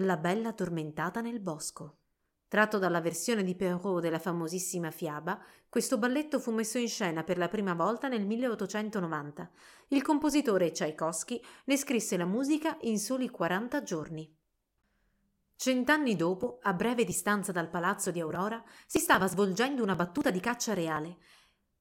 La bella addormentata nel bosco. Tratto dalla versione di Perrault della famosissima fiaba, questo balletto fu messo in scena per la prima volta nel 1890. Il compositore Tchaikovsky ne scrisse la musica in soli 40 giorni. Cent'anni dopo, a breve distanza dal palazzo di Aurora, si stava svolgendo una battuta di caccia reale.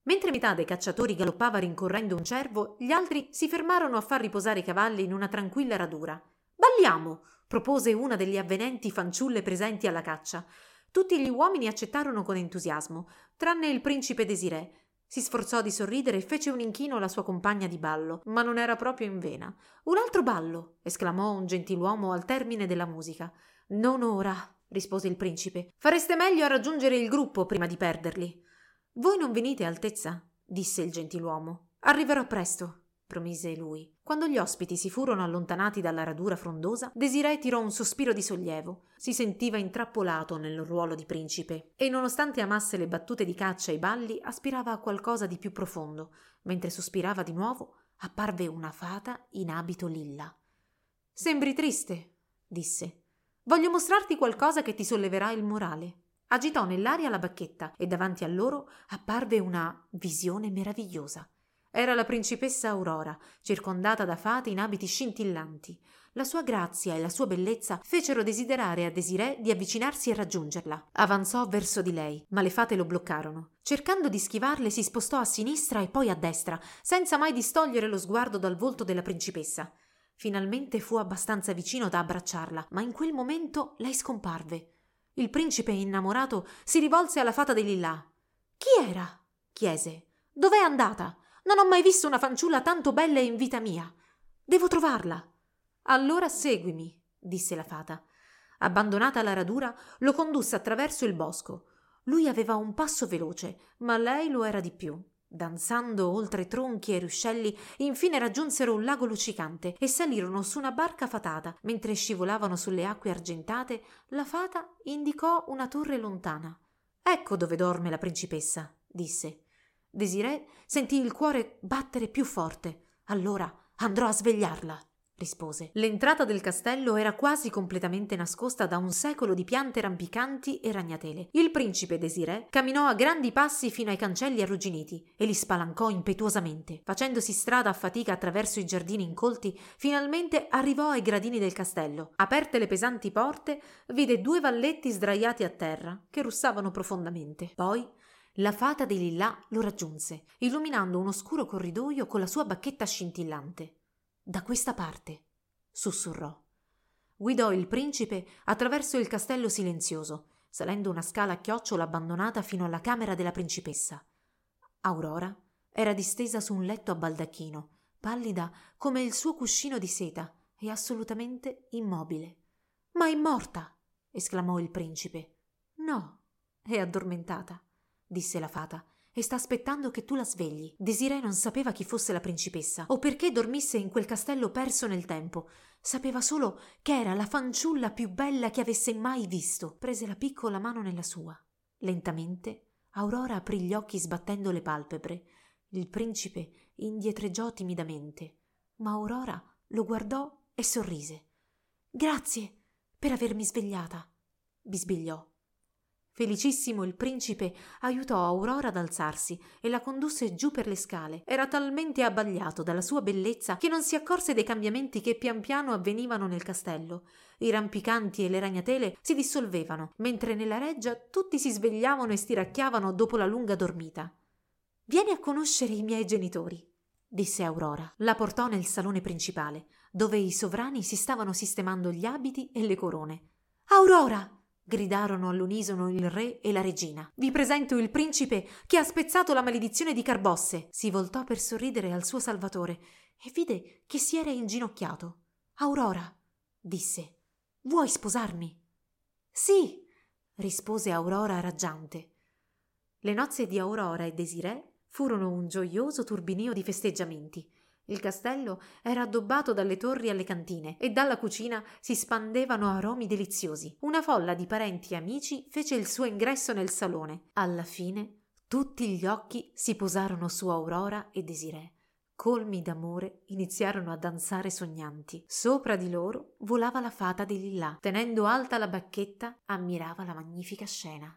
Mentre metà dei cacciatori galoppava rincorrendo un cervo, gli altri si fermarono a far riposare i cavalli in una tranquilla radura. Balliamo! propose una delle avvenenti fanciulle presenti alla caccia. Tutti gli uomini accettarono con entusiasmo, tranne il principe Desiré. Si sforzò di sorridere e fece un inchino alla sua compagna di ballo, ma non era proprio in vena. Un altro ballo! esclamò un gentiluomo al termine della musica. Non ora, rispose il principe. Fareste meglio a raggiungere il gruppo prima di perderli. Voi non venite, Altezza? disse il gentiluomo. Arriverò presto promise lui. Quando gli ospiti si furono allontanati dalla radura frondosa, Desiree tirò un sospiro di sollievo. Si sentiva intrappolato nel ruolo di principe e, nonostante amasse le battute di caccia e i balli, aspirava a qualcosa di più profondo. Mentre sospirava di nuovo, apparve una fata in abito lilla. Sembri triste, disse. Voglio mostrarti qualcosa che ti solleverà il morale. Agitò nell'aria la bacchetta e davanti a loro apparve una visione meravigliosa. Era la principessa Aurora, circondata da fate in abiti scintillanti. La sua grazia e la sua bellezza fecero desiderare a Desiree di avvicinarsi e raggiungerla. Avanzò verso di lei, ma le fate lo bloccarono. Cercando di schivarle, si spostò a sinistra e poi a destra, senza mai distogliere lo sguardo dal volto della principessa. Finalmente fu abbastanza vicino da abbracciarla, ma in quel momento lei scomparve. Il principe innamorato si rivolse alla fata di Lillà. Chi era? chiese. Dov'è andata? Non ho mai visto una fanciulla tanto bella in vita mia. Devo trovarla. Allora seguimi, disse la fata. Abbandonata la radura, lo condusse attraverso il bosco. Lui aveva un passo veloce, ma lei lo era di più. Danzando oltre tronchi e ruscelli, infine raggiunsero un lago luccicante e salirono su una barca fatata. Mentre scivolavano sulle acque argentate, la fata indicò una torre lontana. Ecco dove dorme la principessa, disse. Desiree sentì il cuore battere più forte. Allora andrò a svegliarla rispose. L'entrata del castello era quasi completamente nascosta da un secolo di piante rampicanti e ragnatele. Il principe Desiré camminò a grandi passi fino ai cancelli arrugginiti e li spalancò impetuosamente. Facendosi strada a fatica attraverso i giardini incolti, finalmente arrivò ai gradini del castello. Aperte le pesanti porte, vide due valletti sdraiati a terra che russavano profondamente. Poi la fata di Lillà lo raggiunse, illuminando un oscuro corridoio con la sua bacchetta scintillante. Da questa parte, sussurrò. Guidò il principe attraverso il castello silenzioso, salendo una scala a chiocciola abbandonata fino alla camera della principessa. Aurora era distesa su un letto a baldacchino, pallida come il suo cuscino di seta e assolutamente immobile. Ma è morta! esclamò il principe. No, è addormentata disse la fata, e sta aspettando che tu la svegli. Desiree non sapeva chi fosse la principessa o perché dormisse in quel castello perso nel tempo. Sapeva solo che era la fanciulla più bella che avesse mai visto. Prese la piccola mano nella sua. Lentamente Aurora aprì gli occhi sbattendo le palpebre. Il principe indietreggiò timidamente, ma Aurora lo guardò e sorrise. Grazie per avermi svegliata, bisbigliò. Felicissimo il principe aiutò Aurora ad alzarsi e la condusse giù per le scale. Era talmente abbagliato dalla sua bellezza che non si accorse dei cambiamenti che pian piano avvenivano nel castello. I rampicanti e le ragnatele si dissolvevano, mentre nella reggia tutti si svegliavano e stiracchiavano dopo la lunga dormita. Vieni a conoscere i miei genitori, disse Aurora. La portò nel salone principale, dove i sovrani si stavano sistemando gli abiti e le corone. Aurora! Gridarono all'unisono il re e la regina. Vi presento il principe che ha spezzato la maledizione di Carbosse. Si voltò per sorridere al suo salvatore e vide che si era inginocchiato. Aurora, disse, vuoi sposarmi? Sì, rispose Aurora raggiante. Le nozze di Aurora e Desiree furono un gioioso turbinio di festeggiamenti. Il castello era addobbato dalle torri alle cantine e dalla cucina si spandevano aromi deliziosi. Una folla di parenti e amici fece il suo ingresso nel salone. Alla fine tutti gli occhi si posarono su Aurora e Desiree. colmi d'amore, iniziarono a danzare sognanti. Sopra di loro volava la fata di Lillà. Tenendo alta la bacchetta, ammirava la magnifica scena.